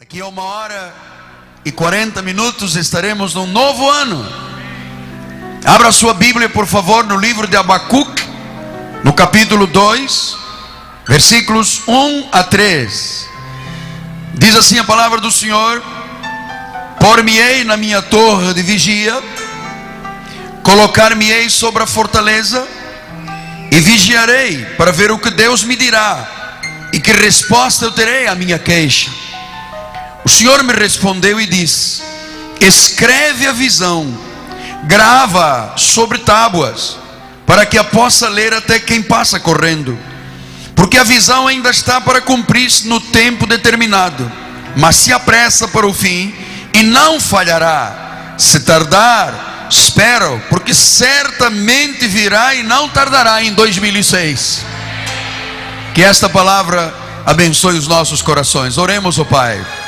Daqui a uma hora e 40 minutos estaremos num novo ano. Abra sua Bíblia, por favor, no livro de Abacuque, no capítulo 2, versículos 1 a 3. Diz assim a palavra do Senhor: Por-me-ei na minha torre de vigia, colocar-me-ei sobre a fortaleza, e vigiarei para ver o que Deus me dirá, e que resposta eu terei à minha queixa. O Senhor me respondeu e disse: Escreve a visão, grava sobre tábuas, para que a possa ler até quem passa correndo. Porque a visão ainda está para cumprir-se no tempo determinado, mas se apressa para o fim e não falhará. Se tardar, espero, porque certamente virá e não tardará em 2006. Que esta palavra abençoe os nossos corações. Oremos, ó oh Pai.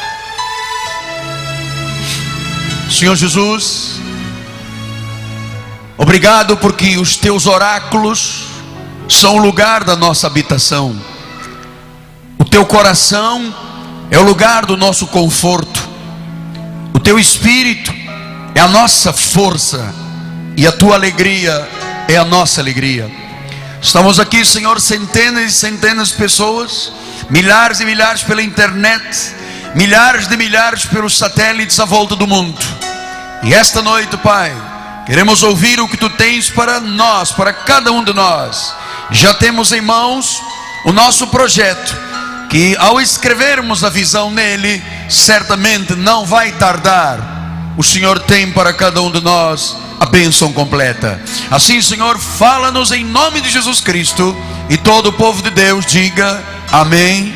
Senhor Jesus, obrigado porque os teus oráculos são o lugar da nossa habitação. O teu coração é o lugar do nosso conforto. O teu espírito é a nossa força e a tua alegria é a nossa alegria. Estamos aqui, Senhor, centenas e centenas de pessoas, milhares e milhares pela internet, milhares de milhares pelos satélites à volta do mundo. E esta noite, Pai, queremos ouvir o que tu tens para nós, para cada um de nós. Já temos em mãos o nosso projeto, que ao escrevermos a visão nele, certamente não vai tardar. O Senhor tem para cada um de nós a bênção completa. Assim, Senhor, fala-nos em nome de Jesus Cristo. E todo o povo de Deus diga amém,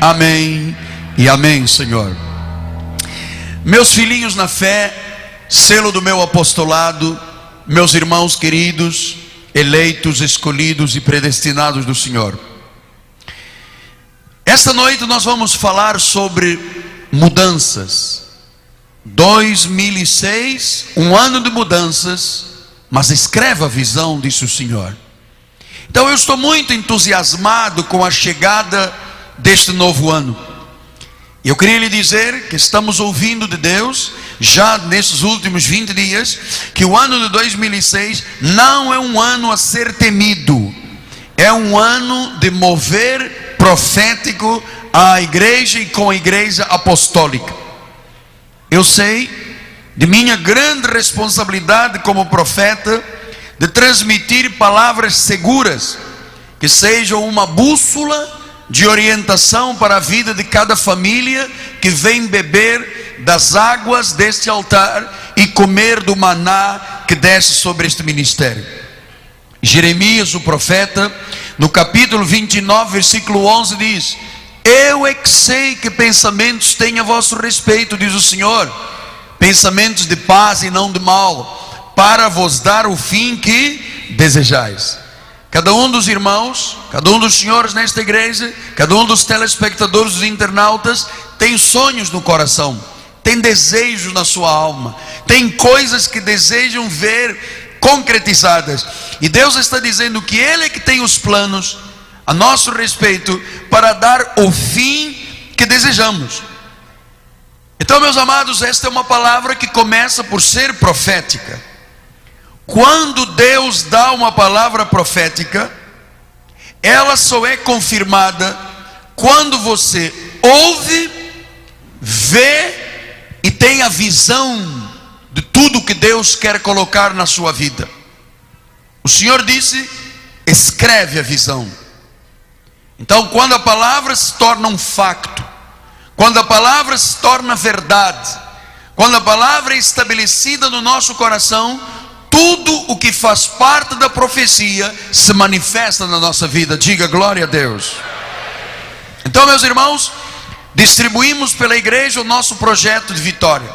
amém e amém, Senhor. Meus filhinhos na fé, selo do meu apostolado, meus irmãos queridos, eleitos, escolhidos e predestinados do Senhor. Esta noite nós vamos falar sobre mudanças. 2006, um ano de mudanças, mas escreva a visão, disse o Senhor. Então eu estou muito entusiasmado com a chegada deste novo ano. Eu queria lhe dizer que estamos ouvindo de Deus, já nesses últimos 20 dias, que o ano de 2006 não é um ano a ser temido, é um ano de mover profético à igreja e com a igreja apostólica. Eu sei de minha grande responsabilidade como profeta de transmitir palavras seguras, que sejam uma bússola de orientação para a vida de cada família que vem beber das águas deste altar e comer do maná que desce sobre este ministério. Jeremias, o profeta, no capítulo 29, versículo 11, diz: Eu é que sei que pensamentos têm a vosso respeito, diz o Senhor, pensamentos de paz e não de mal, para vos dar o fim que desejais. Cada um dos irmãos, cada um dos senhores nesta igreja, cada um dos telespectadores, dos internautas, tem sonhos no coração, tem desejos na sua alma, tem coisas que desejam ver concretizadas. E Deus está dizendo que Ele é que tem os planos a nosso respeito para dar o fim que desejamos. Então, meus amados, esta é uma palavra que começa por ser profética. Quando Deus dá uma palavra profética, ela só é confirmada quando você ouve, vê e tem a visão de tudo que Deus quer colocar na sua vida. O Senhor disse: escreve a visão. Então, quando a palavra se torna um facto, quando a palavra se torna verdade, quando a palavra é estabelecida no nosso coração, tudo o que faz parte da profecia se manifesta na nossa vida. Diga glória a Deus. Então, meus irmãos, distribuímos pela igreja o nosso projeto de vitória.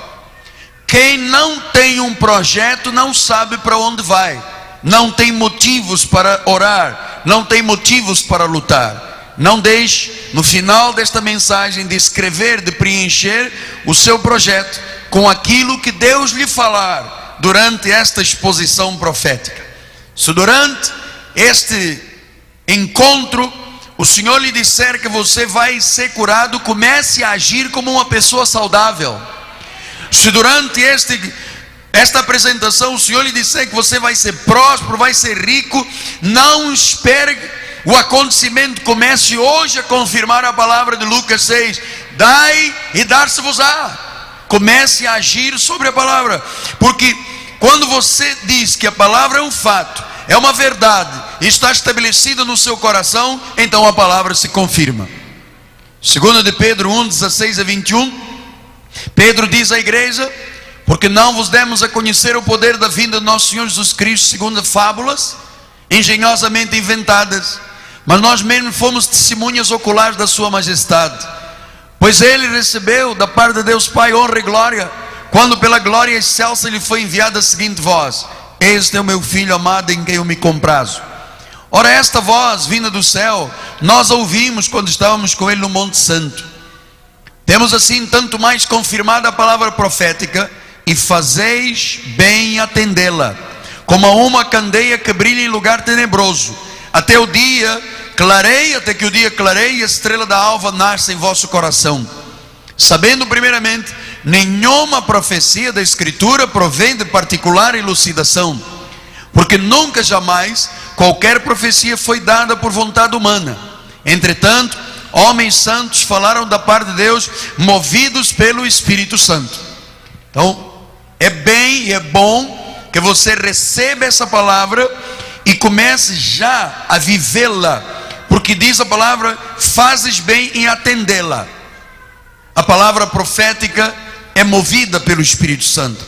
Quem não tem um projeto não sabe para onde vai, não tem motivos para orar, não tem motivos para lutar. Não deixe, no final desta mensagem, de escrever, de preencher o seu projeto com aquilo que Deus lhe falar durante esta exposição profética. Se durante este encontro o Senhor lhe disser que você vai ser curado, comece a agir como uma pessoa saudável. Se durante este, esta apresentação o Senhor lhe disser que você vai ser próspero, vai ser rico, não espere o acontecimento comece hoje a confirmar a palavra de Lucas 6: dai e dar-se-vos-á. Comece a agir sobre a palavra, porque quando você diz que a palavra é um fato, é uma verdade, está estabelecida no seu coração, então a palavra se confirma. Segundo de Pedro 1, 16 a 21, Pedro diz à igreja, porque não vos demos a conhecer o poder da vinda do nosso Senhor Jesus Cristo, segundo fábulas, engenhosamente inventadas, mas nós mesmos fomos testemunhas oculares da sua majestade, pois ele recebeu da parte de Deus Pai honra e glória, quando pela glória excelsa lhe foi enviada a seguinte voz: Este é o meu filho amado em quem eu me comprazo. Ora, esta voz vinda do céu, nós a ouvimos quando estávamos com ele no Monte Santo. Temos assim tanto mais confirmada a palavra profética, e fazeis bem atendê-la, como a uma candeia que brilha em lugar tenebroso, até o dia clareia, até que o dia clareie e a estrela da alva nasça em vosso coração. Sabendo primeiramente nenhuma profecia da Escritura provém de particular elucidação, porque nunca jamais qualquer profecia foi dada por vontade humana. Entretanto, homens santos falaram da parte de Deus, movidos pelo Espírito Santo. Então, é bem e é bom que você receba essa palavra e comece já a vivê-la, porque diz a palavra: fazes bem em atendê-la. A palavra profética é movida pelo Espírito Santo.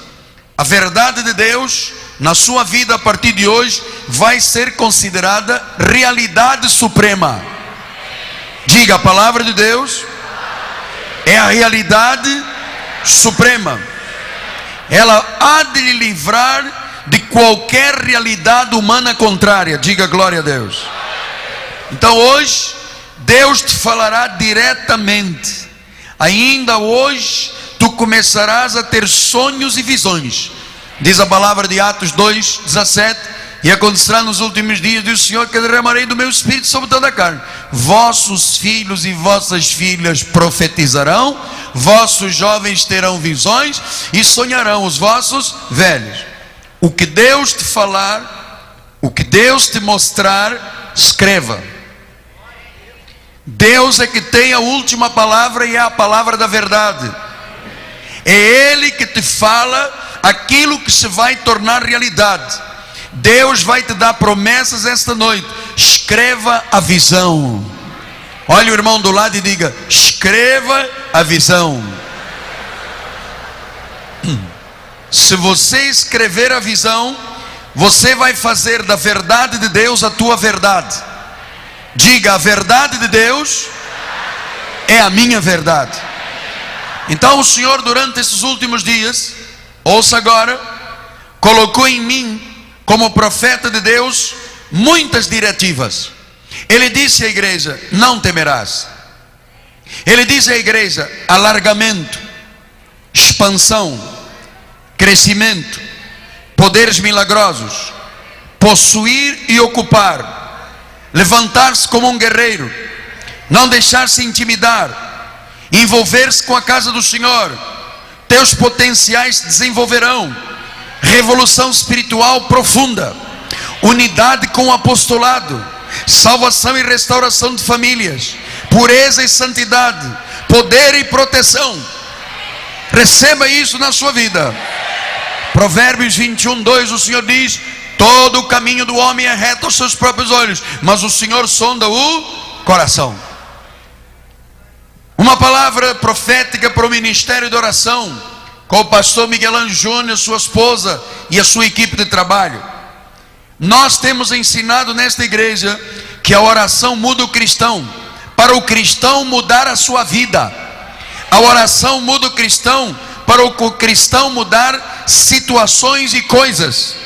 A verdade de Deus na sua vida a partir de hoje vai ser considerada realidade suprema. Diga, a palavra de Deus é a realidade suprema. Ela há de lhe livrar de qualquer realidade humana contrária. Diga glória a Deus. Então hoje Deus te falará diretamente. Ainda hoje tu começarás a ter sonhos e visões. Diz a palavra de Atos 2, 17. E acontecerá nos últimos dias, diz o Senhor, que derramarei do meu espírito sobre toda a carne. Vossos filhos e vossas filhas profetizarão, vossos jovens terão visões e sonharão os vossos velhos. O que Deus te falar, o que Deus te mostrar, escreva. Deus é que tem a última palavra e é a palavra da verdade. É Ele que te fala aquilo que se vai tornar realidade. Deus vai te dar promessas esta noite. Escreva a visão. Olha o irmão do lado e diga: escreva a visão. Se você escrever a visão, você vai fazer da verdade de Deus a tua verdade. Diga: a verdade de Deus é a minha verdade. Então o Senhor, durante esses últimos dias, ouça agora, colocou em mim, como profeta de Deus, muitas diretivas. Ele disse à igreja: Não temerás. Ele disse à igreja: alargamento, expansão, crescimento, poderes milagrosos, possuir e ocupar, levantar-se como um guerreiro, não deixar-se intimidar. Envolver-se com a casa do Senhor, teus potenciais se desenvolverão, revolução espiritual profunda, unidade com o apostolado, salvação e restauração de famílias, pureza e santidade, poder e proteção. Receba isso na sua vida. Provérbios 21, 2, o Senhor diz: Todo o caminho do homem é reto aos seus próprios olhos, mas o Senhor sonda o coração. Uma palavra profética para o ministério de oração, com o pastor Miguel Anjo Júnior, sua esposa e a sua equipe de trabalho. Nós temos ensinado nesta igreja que a oração muda o cristão, para o cristão mudar a sua vida. A oração muda o cristão, para o cristão mudar situações e coisas.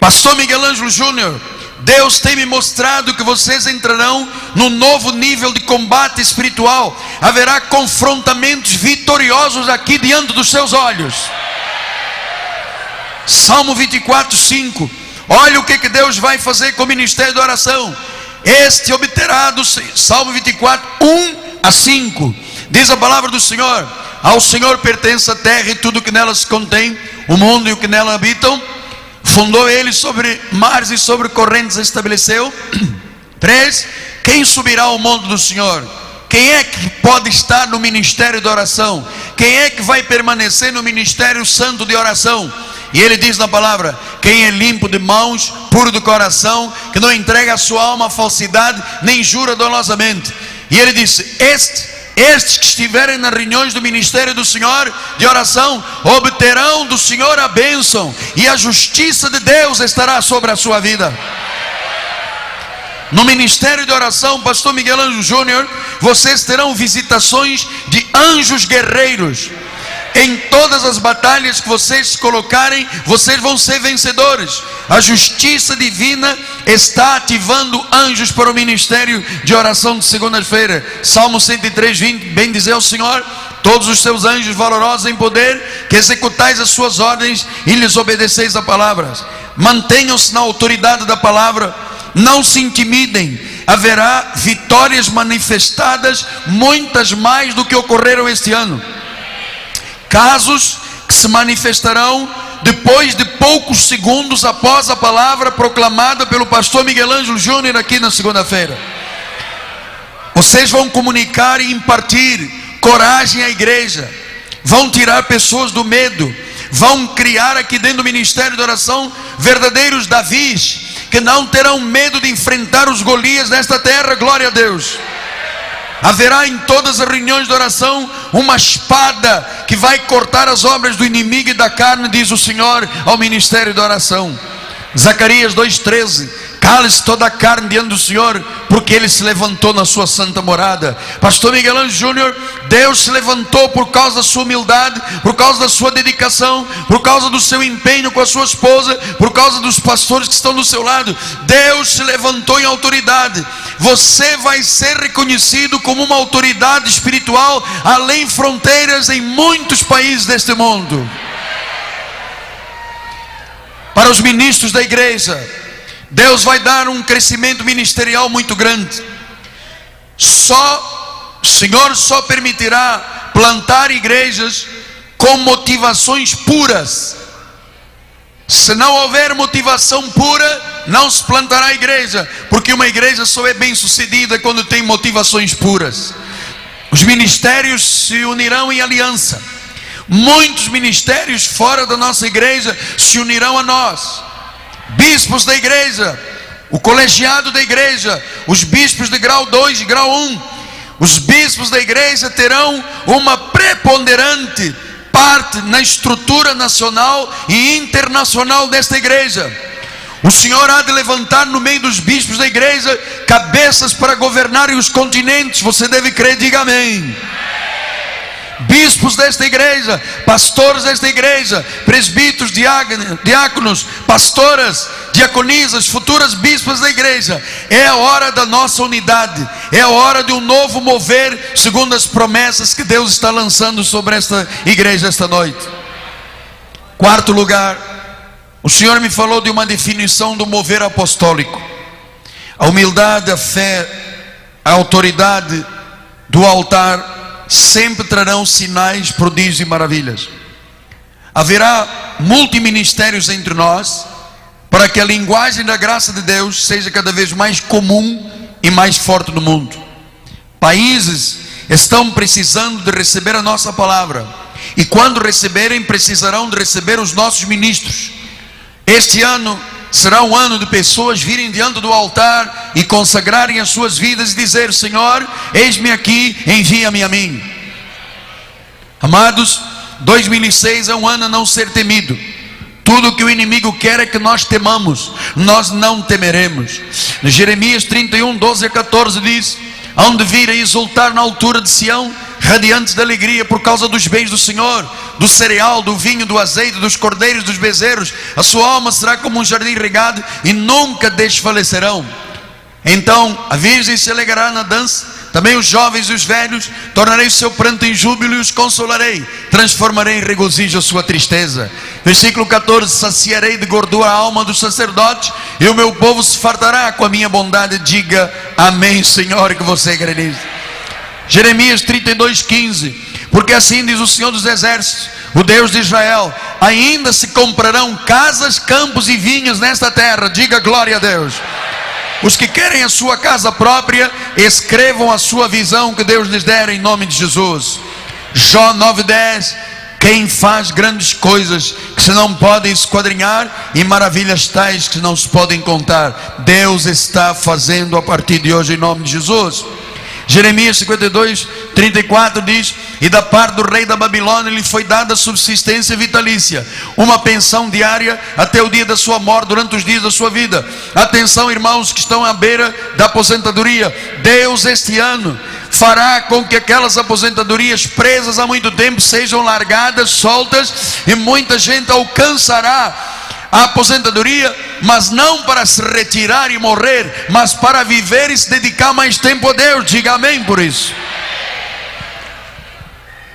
Pastor Miguel Ângelo Júnior Deus tem me mostrado que vocês entrarão num novo nível de combate espiritual. Haverá confrontamentos vitoriosos aqui diante dos seus olhos. Salmo 24, 5. Olha o que, que Deus vai fazer com o ministério da oração. este obterá do Salmo 24, 1 a 5. Diz a palavra do Senhor: Ao Senhor pertence a terra e tudo que nela se contém, o mundo e o que nela habitam. Fundou ele sobre mares e sobre correntes estabeleceu. 3. Quem subirá ao monte do Senhor? Quem é que pode estar no ministério de oração? Quem é que vai permanecer no ministério santo de oração? E ele diz na palavra: quem é limpo de mãos, puro do coração, que não entrega a sua alma à falsidade, nem jura dolosamente. E ele disse: Este estes que estiverem nas reuniões do ministério do Senhor de oração obterão do Senhor a bênção e a justiça de Deus estará sobre a sua vida. No ministério de oração, Pastor Miguel Anjo Júnior, vocês terão visitações de anjos guerreiros. Em todas as batalhas que vocês colocarem, vocês vão ser vencedores. A justiça divina está ativando anjos para o ministério de oração de segunda-feira. Salmo 103, 20. Bem dizer ao Senhor, todos os seus anjos valorosos em poder, que executais as suas ordens e lhes obedeceis a palavras. Mantenham-se na autoridade da palavra não se intimidem, haverá vitórias manifestadas, muitas mais do que ocorreram este ano. Casos que se manifestarão depois de poucos segundos após a palavra proclamada pelo pastor Miguel Ângelo Júnior aqui na segunda-feira. Vocês vão comunicar e impartir coragem à igreja, vão tirar pessoas do medo, vão criar aqui dentro do ministério de oração verdadeiros Davis, que não terão medo de enfrentar os Golias nesta terra, glória a Deus. Haverá em todas as reuniões de oração uma espada que vai cortar as obras do inimigo e da carne, diz o Senhor ao ministério de oração. Zacarias 2,13 Cale-se toda a carne diante do Senhor, porque Ele se levantou na sua santa morada. Pastor Miguel Anjo Júnior, Deus se levantou por causa da sua humildade, por causa da sua dedicação, por causa do seu empenho com a sua esposa, por causa dos pastores que estão do seu lado. Deus se levantou em autoridade. Você vai ser reconhecido como uma autoridade espiritual além fronteiras em muitos países deste mundo. Para os ministros da igreja, Deus vai dar um crescimento ministerial muito grande. Só, o Senhor só permitirá plantar igrejas com motivações puras. Se não houver motivação pura, não se plantará igreja, porque uma igreja só é bem sucedida quando tem motivações puras. Os ministérios se unirão em aliança. Muitos ministérios fora da nossa igreja se unirão a nós bispos da igreja, o colegiado da igreja, os bispos de grau 2 e grau 1, um, os bispos da igreja terão uma preponderante parte na estrutura nacional e internacional desta igreja. O Senhor há de levantar no meio dos bispos da igreja cabeças para governarem os continentes. Você deve crer, diga amém bispos desta igreja, pastores desta igreja, presbíteros, diáconos, pastoras, diaconisas, futuras bispas da igreja. É a hora da nossa unidade, é a hora de um novo mover, segundo as promessas que Deus está lançando sobre esta igreja esta noite. Quarto lugar, o Senhor me falou de uma definição do mover apostólico. A humildade, a fé, a autoridade do altar sempre trarão sinais, prodígios e maravilhas. Haverá multiministérios entre nós, para que a linguagem da graça de Deus seja cada vez mais comum e mais forte no mundo. Países estão precisando de receber a nossa palavra, e quando receberem, precisarão de receber os nossos ministros. Este ano será um ano de pessoas virem diante do altar e consagrarem as suas vidas e dizer: Senhor, eis-me aqui, envia-me a mim. Amados, 2006 é um ano a não ser temido. Tudo que o inimigo quer é que nós temamos, nós não temeremos. Jeremias 31, 12 a 14 diz: Onde vir a exultar na altura de Sião, radiantes de alegria por causa dos bens do Senhor, do cereal, do vinho, do azeite, dos cordeiros, dos bezerros. A sua alma será como um jardim regado e nunca desfalecerão. Então a virgem se alegrará na dança também os jovens e os velhos, tornarei o seu pranto em júbilo e os consolarei, transformarei em regozijo a sua tristeza. Versículo 14: Saciarei de gordura a alma dos sacerdotes, e o meu povo se fartará com a minha bondade. Diga amém, Senhor, que você acredita. Jeremias 32, 15. Porque assim diz o Senhor dos Exércitos, o Deus de Israel: ainda se comprarão casas, campos e vinhos nesta terra. Diga glória a Deus. Os que querem a sua casa própria, escrevam a sua visão que Deus lhes der em nome de Jesus. Jó 9:10 quem faz grandes coisas que se não podem esquadrinhar e maravilhas tais que não se podem contar. Deus está fazendo a partir de hoje em nome de Jesus. Jeremias 52, 34 diz: E da parte do rei da Babilônia lhe foi dada subsistência vitalícia, uma pensão diária até o dia da sua morte, durante os dias da sua vida. Atenção, irmãos que estão à beira da aposentadoria. Deus, este ano, fará com que aquelas aposentadorias presas há muito tempo sejam largadas, soltas, e muita gente alcançará a aposentadoria, mas não para se retirar e morrer, mas para viver e se dedicar mais tempo a Deus. Diga amém por isso.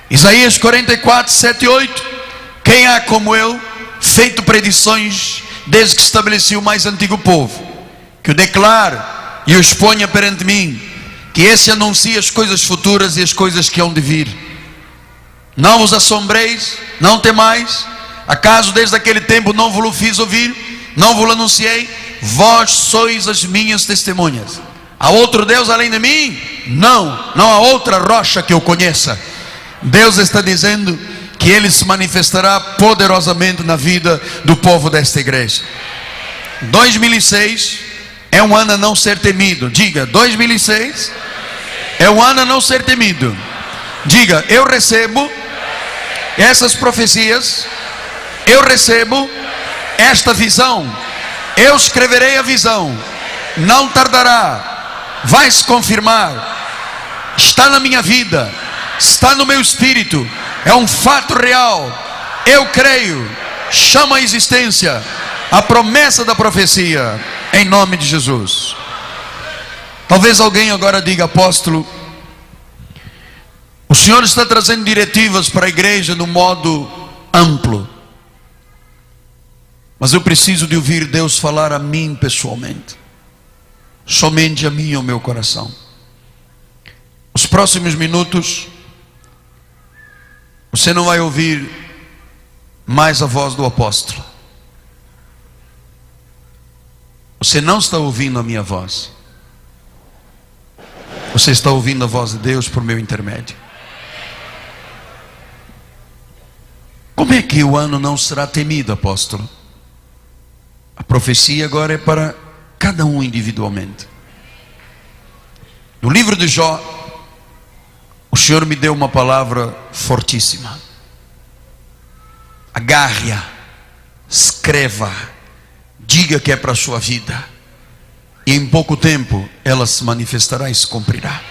Isaías 44, 7 e 8. Quem há como eu, feito predições desde que estabeleci o mais antigo povo, que o declare e o exponha perante mim, que esse anuncie as coisas futuras e as coisas que hão de vir. Não vos assombreis, não temais, Acaso desde aquele tempo não vos fiz ouvir, não vos anunciei? Vós sois as minhas testemunhas. Há outro Deus além de mim? Não, não há outra rocha que eu conheça. Deus está dizendo que Ele se manifestará poderosamente na vida do povo desta igreja. 2006 é um ano a não ser temido. Diga, 2006 é um ano a não ser temido. Diga, eu recebo essas profecias eu recebo esta visão, eu escreverei a visão, não tardará, vai se confirmar, está na minha vida, está no meu espírito, é um fato real, eu creio, chama a existência, a promessa da profecia, em nome de Jesus. Talvez alguém agora diga, apóstolo, o Senhor está trazendo diretivas para a igreja no modo amplo. Mas eu preciso de ouvir Deus falar a mim pessoalmente. Somente a mim e ao meu coração. Os próximos minutos, você não vai ouvir mais a voz do apóstolo. Você não está ouvindo a minha voz. Você está ouvindo a voz de Deus por meu intermédio. Como é que o ano não será temido, apóstolo? A profecia agora é para cada um individualmente. No livro de Jó, o Senhor me deu uma palavra fortíssima. Agarre-a, escreva, diga que é para a sua vida. E em pouco tempo ela se manifestará e se cumprirá.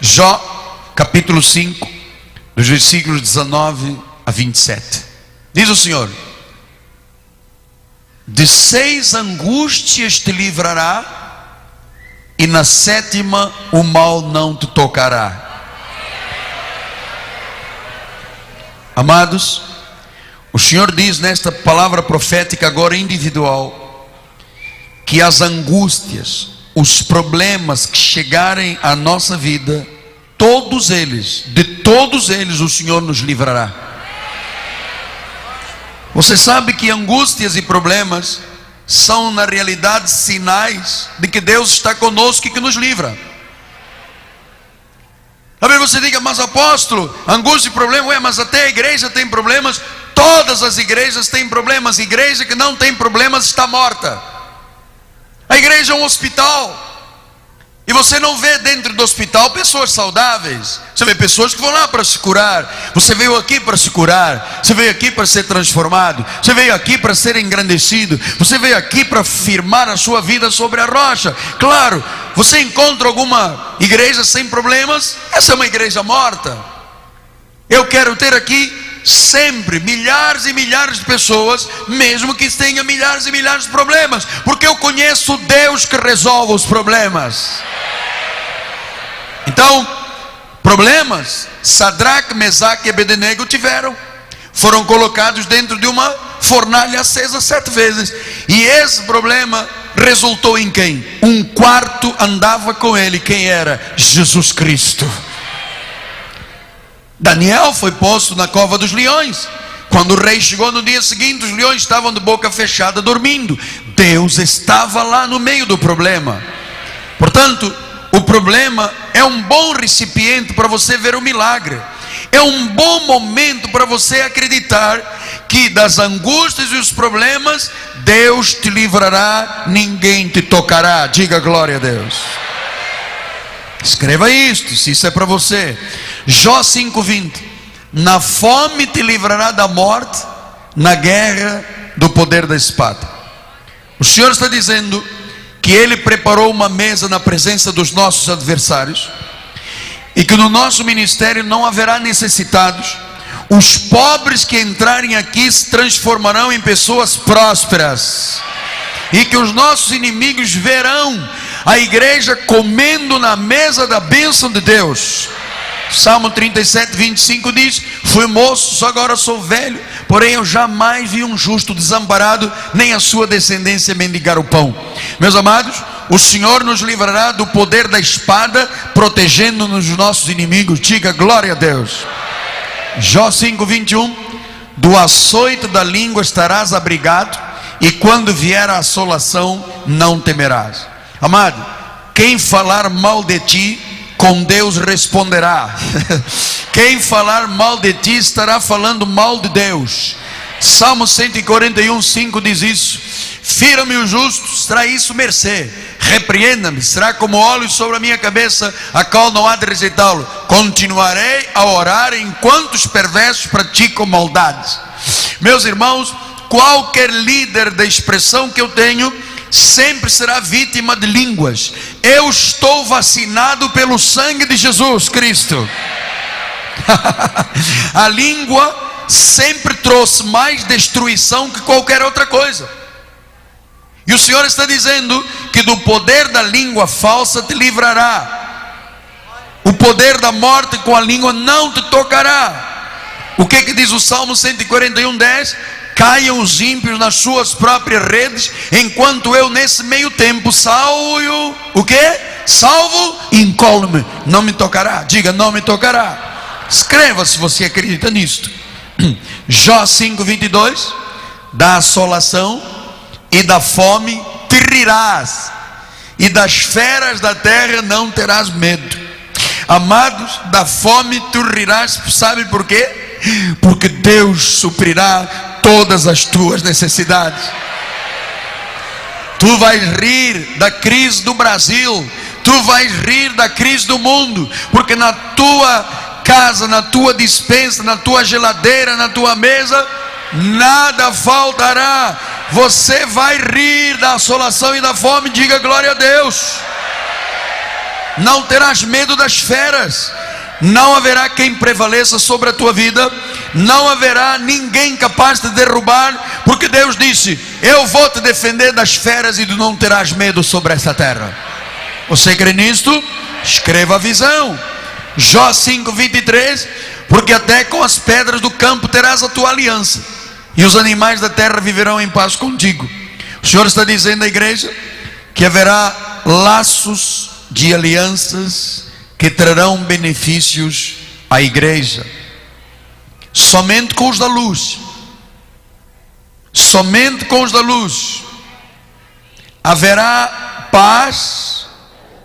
Jó, capítulo 5, dos versículos 19 a 27. Diz o Senhor: de seis angústias te livrará, e na sétima o mal não te tocará. Amados, o Senhor diz nesta palavra profética agora individual, que as angústias, os problemas que chegarem à nossa vida, todos eles, de todos eles o Senhor nos livrará. Você sabe que angústias e problemas são, na realidade, sinais de que Deus está conosco e que nos livra. Talvez você diga, mas apóstolo, angústia e problema, ué, mas até a igreja tem problemas, todas as igrejas têm problemas, igreja que não tem problemas está morta. A igreja é um hospital. E você não vê dentro do hospital pessoas saudáveis. Você vê pessoas que vão lá para se curar. Você veio aqui para se curar. Você veio aqui para ser transformado. Você veio aqui para ser engrandecido. Você veio aqui para firmar a sua vida sobre a rocha. Claro, você encontra alguma igreja sem problemas? Essa é uma igreja morta. Eu quero ter aqui sempre milhares e milhares de pessoas, mesmo que tenha milhares e milhares de problemas, porque eu conheço Deus que resolve os problemas. Então, problemas, Sadraque, Mesaque e Abednego tiveram. Foram colocados dentro de uma fornalha acesa sete vezes. E esse problema resultou em quem? Um quarto andava com ele. Quem era? Jesus Cristo. Daniel foi posto na cova dos leões. Quando o rei chegou no dia seguinte, os leões estavam de boca fechada dormindo. Deus estava lá no meio do problema. Portanto, o problema é um bom recipiente para você ver o milagre. É um bom momento para você acreditar que das angústias e os problemas, Deus te livrará, ninguém te tocará. Diga glória a Deus. Escreva isto, se isso é para você. Jó 5:20. Na fome te livrará da morte, na guerra do poder da espada. O Senhor está dizendo que Ele preparou uma mesa na presença dos nossos adversários e que no nosso ministério não haverá necessitados. Os pobres que entrarem aqui se transformarão em pessoas prósperas e que os nossos inimigos verão a igreja comendo na mesa da bênção de Deus. Salmo 37, 25 diz: Fui moço, agora sou velho, porém eu jamais vi um justo desamparado, nem a sua descendência mendigar o pão. Meus amados, o Senhor nos livrará do poder da espada, protegendo-nos dos nossos inimigos. Diga glória a Deus. Jó 5, 21: Do açoito da língua estarás abrigado, e quando vier a assolação, não temerás. Amado, quem falar mal de ti, com Deus responderá. Quem falar mal de ti estará falando mal de Deus. Salmo 141, 5 diz isso. Fira-me o justo, será isso mercê. Repreenda-me, será como óleo sobre a minha cabeça, a qual não há de rejeitá-lo. Continuarei a orar enquanto os perversos praticam maldades. Meus irmãos, qualquer líder da expressão que eu tenho, sempre será vítima de línguas. Eu estou vacinado pelo sangue de Jesus Cristo. a língua sempre trouxe mais destruição que qualquer outra coisa. E o Senhor está dizendo que do poder da língua falsa te livrará. O poder da morte com a língua não te tocará. O que que diz o Salmo 141, 10? Caiam os ímpios nas suas próprias redes, enquanto eu nesse meio tempo salvo o que? Salvo, incólume, não me tocará. Diga, não me tocará. Escreva se você acredita nisto. Jó 5:22 da assolação e da fome te rirás, e das feras da terra não terás medo. Amados, da fome tu rirás, sabe por quê? Porque Deus suprirá todas as tuas necessidades. Tu vais rir da crise do Brasil, tu vais rir da crise do mundo, porque na tua casa, na tua dispensa, na tua geladeira, na tua mesa, nada faltará. Você vai rir da assolação e da fome, diga glória a Deus. Não terás medo das feras não haverá quem prevaleça sobre a tua vida, não haverá ninguém capaz de derrubar, porque Deus disse: Eu vou te defender das feras e tu não terás medo sobre essa terra. Você crê nisto? Escreva a visão. Jó 5:23, porque até com as pedras do campo terás a tua aliança, e os animais da terra viverão em paz contigo. O Senhor está dizendo à igreja que haverá laços de alianças que trarão benefícios à igreja. Somente com os da luz, somente com os da luz, haverá paz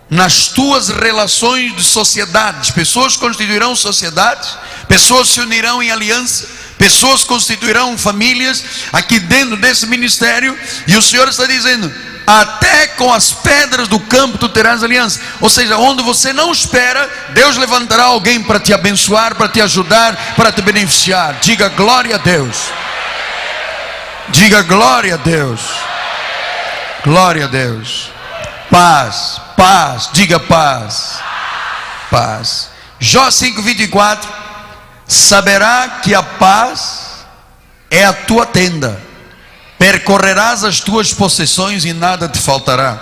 nas tuas relações de sociedade. Pessoas constituirão sociedades, pessoas se unirão em aliança, pessoas constituirão famílias. Aqui dentro desse ministério, e o Senhor está dizendo: até com as pedras do campo tu terás aliança. Ou seja, onde você não espera, Deus levantará alguém para te abençoar, para te ajudar, para te beneficiar. Diga glória a Deus. Diga glória a Deus. Glória a Deus. Paz, paz, diga paz. Paz. Jó 5:24 Saberá que a paz é a tua tenda percorrerás as tuas possessões e nada te faltará.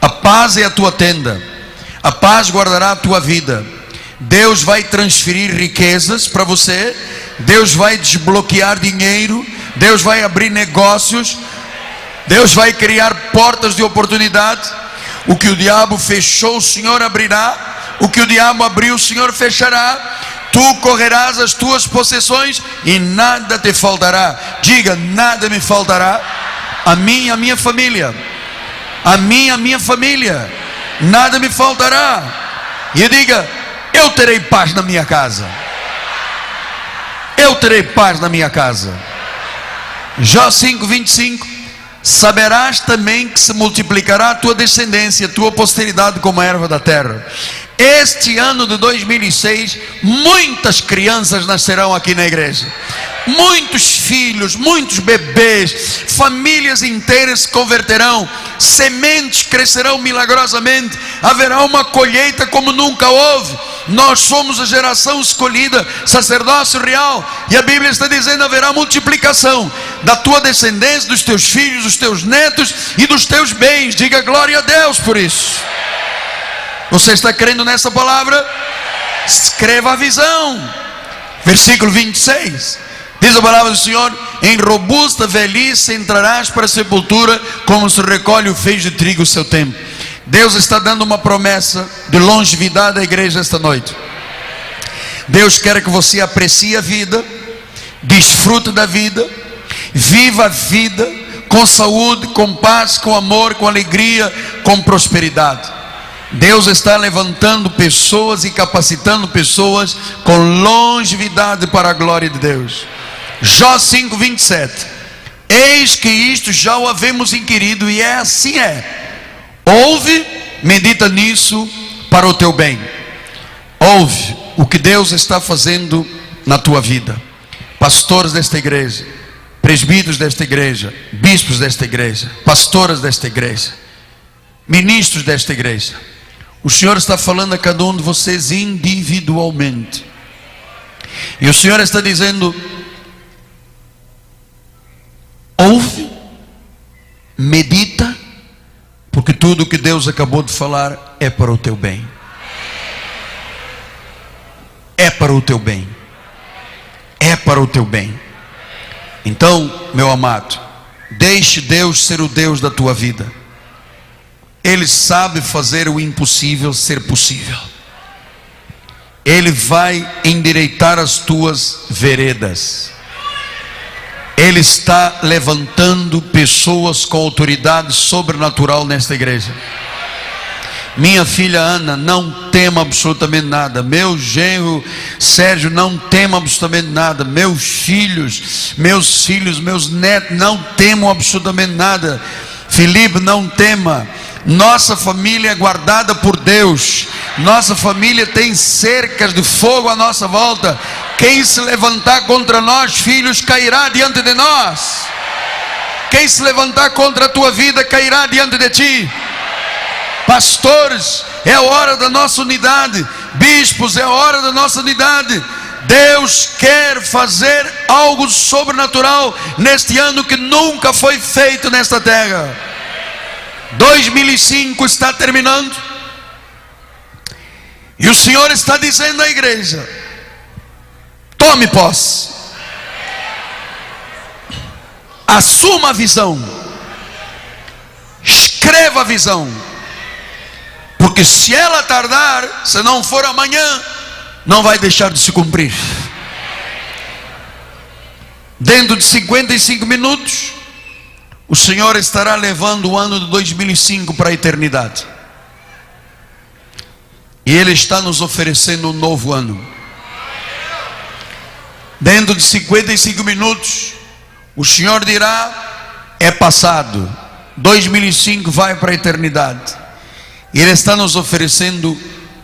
A paz é a tua tenda, A paz guardará a tua vida. Deus vai transferir riquezas para você. Deus vai desbloquear dinheiro. Deus vai abrir negócios. Deus vai criar portas de oportunidade. O que o diabo fechou, o Senhor abrirá. O que o diabo abriu, o Senhor fechará. Tu correrás as tuas possessões e nada te faltará. Diga: nada me faltará. A mim e a minha família. A mim e a minha família. Nada me faltará. E diga: eu terei paz na minha casa. Eu terei paz na minha casa. Jó 5, 25. Saberás também que se multiplicará a tua descendência, a tua posteridade como a erva da terra. Este ano de 2006, muitas crianças nascerão aqui na igreja. Muitos filhos, muitos bebês, famílias inteiras se converterão, sementes crescerão milagrosamente, haverá uma colheita como nunca houve. Nós somos a geração escolhida, sacerdócio real, e a Bíblia está dizendo: haverá multiplicação da tua descendência, dos teus filhos, dos teus netos e dos teus bens. Diga glória a Deus por isso. Você está crendo nessa palavra? Escreva a visão. Versículo 26. Diz a palavra do Senhor: Em robusta velhice entrarás para a sepultura, como se recolhe o feijo de trigo o seu tempo. Deus está dando uma promessa de longevidade à igreja esta noite. Deus quer que você aprecie a vida, desfrute da vida, viva a vida com saúde, com paz, com amor, com alegria, com prosperidade. Deus está levantando pessoas e capacitando pessoas com longevidade para a glória de Deus. Jó 5, 27. Eis que isto já o havemos inquirido, e é assim é. Ouve, medita nisso para o teu bem. Ouve o que Deus está fazendo na tua vida. Pastores desta igreja, presbíteros desta igreja, bispos desta igreja, pastoras desta igreja, ministros desta igreja o Senhor está falando a cada um de vocês individualmente. E o Senhor está dizendo: ouve, medita, porque tudo o que Deus acabou de falar é para o teu bem. É para o teu bem. É para o teu bem. Então, meu amado, deixe Deus ser o Deus da tua vida. Ele sabe fazer o impossível ser possível. Ele vai endireitar as tuas veredas. Ele está levantando pessoas com autoridade sobrenatural nesta igreja. Minha filha Ana, não tema absolutamente nada. Meu genro Sérgio, não tema absolutamente nada. Meus filhos, meus filhos, meus netos, não temam absolutamente nada. Felipe, não tema. Nossa família é guardada por Deus. Nossa família tem cercas de fogo à nossa volta. Quem se levantar contra nós, filhos, cairá diante de nós. Quem se levantar contra a tua vida, cairá diante de ti. Pastores, é a hora da nossa unidade. Bispos, é a hora da nossa unidade. Deus quer fazer algo sobrenatural neste ano que nunca foi feito nesta terra. 2005 está terminando. E o Senhor está dizendo à igreja: tome posse, assuma a visão, escreva a visão, porque se ela tardar, se não for amanhã, não vai deixar de se cumprir. Dentro de 55 minutos, o Senhor estará levando o ano de 2005 para a eternidade. E Ele está nos oferecendo um novo ano. Dentro de 55 minutos, o Senhor dirá: é passado. 2005 vai para a eternidade. E Ele está nos oferecendo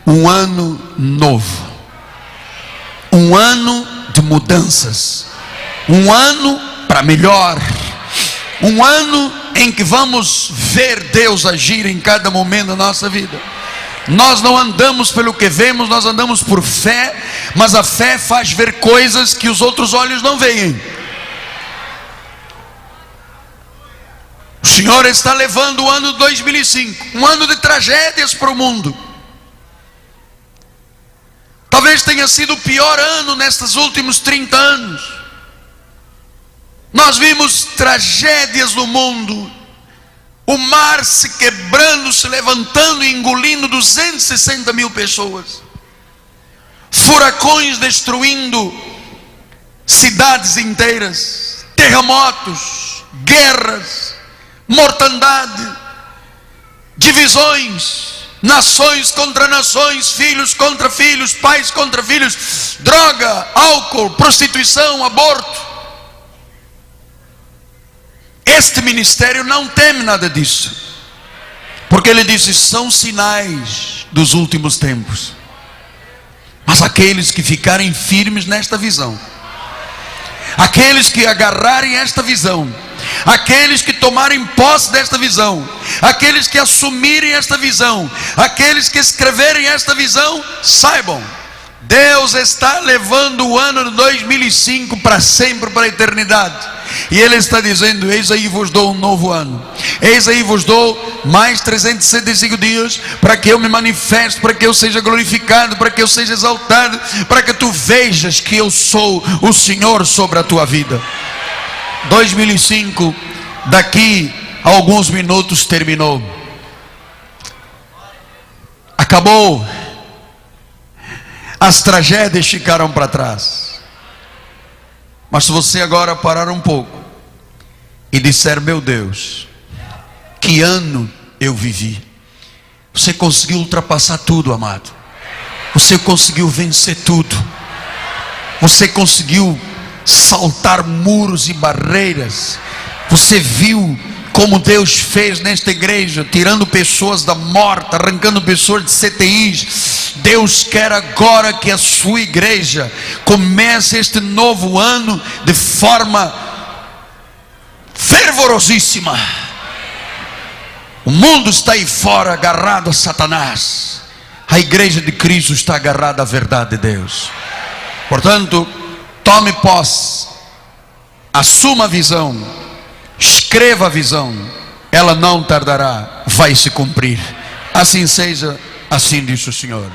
um ano novo. Um ano de mudanças. Um ano para melhor um ano em que vamos ver Deus agir em cada momento da nossa vida. Nós não andamos pelo que vemos, nós andamos por fé, mas a fé faz ver coisas que os outros olhos não veem. O Senhor está levando o ano 2005, um ano de tragédias para o mundo. Talvez tenha sido o pior ano nestes últimos 30 anos. Nós vimos tragédias no mundo, o mar se quebrando, se levantando e engolindo 260 mil pessoas, furacões destruindo cidades inteiras, terremotos, guerras, mortandade, divisões, nações contra nações, filhos contra filhos, pais contra filhos, droga, álcool, prostituição, aborto. Este ministério não teme nada disso, porque ele disse: são sinais dos últimos tempos. Mas aqueles que ficarem firmes nesta visão, aqueles que agarrarem esta visão, aqueles que tomarem posse desta visão, aqueles que assumirem esta visão, aqueles que escreverem esta visão, saibam, Deus está levando o ano de 2005 para sempre, para a eternidade. E Ele está dizendo: Eis aí vos dou um novo ano, eis aí vos dou mais 365 dias para que eu me manifeste, para que eu seja glorificado, para que eu seja exaltado, para que tu vejas que eu sou o Senhor sobre a tua vida. 2005, daqui a alguns minutos terminou. Acabou. As tragédias ficaram para trás. Mas se você agora parar um pouco e disser: Meu Deus, que ano eu vivi. Você conseguiu ultrapassar tudo, amado. Você conseguiu vencer tudo. Você conseguiu saltar muros e barreiras. Você viu como Deus fez nesta igreja, tirando pessoas da morte, arrancando pessoas de CTIs. Deus quer agora que a sua igreja comece este novo ano de forma fervorosíssima. O mundo está aí fora agarrado a Satanás. A igreja de Cristo está agarrada à verdade de Deus. Portanto, tome posse, assuma a visão escreva a visão, ela não tardará, vai se cumprir. Assim seja, assim diz o Senhor.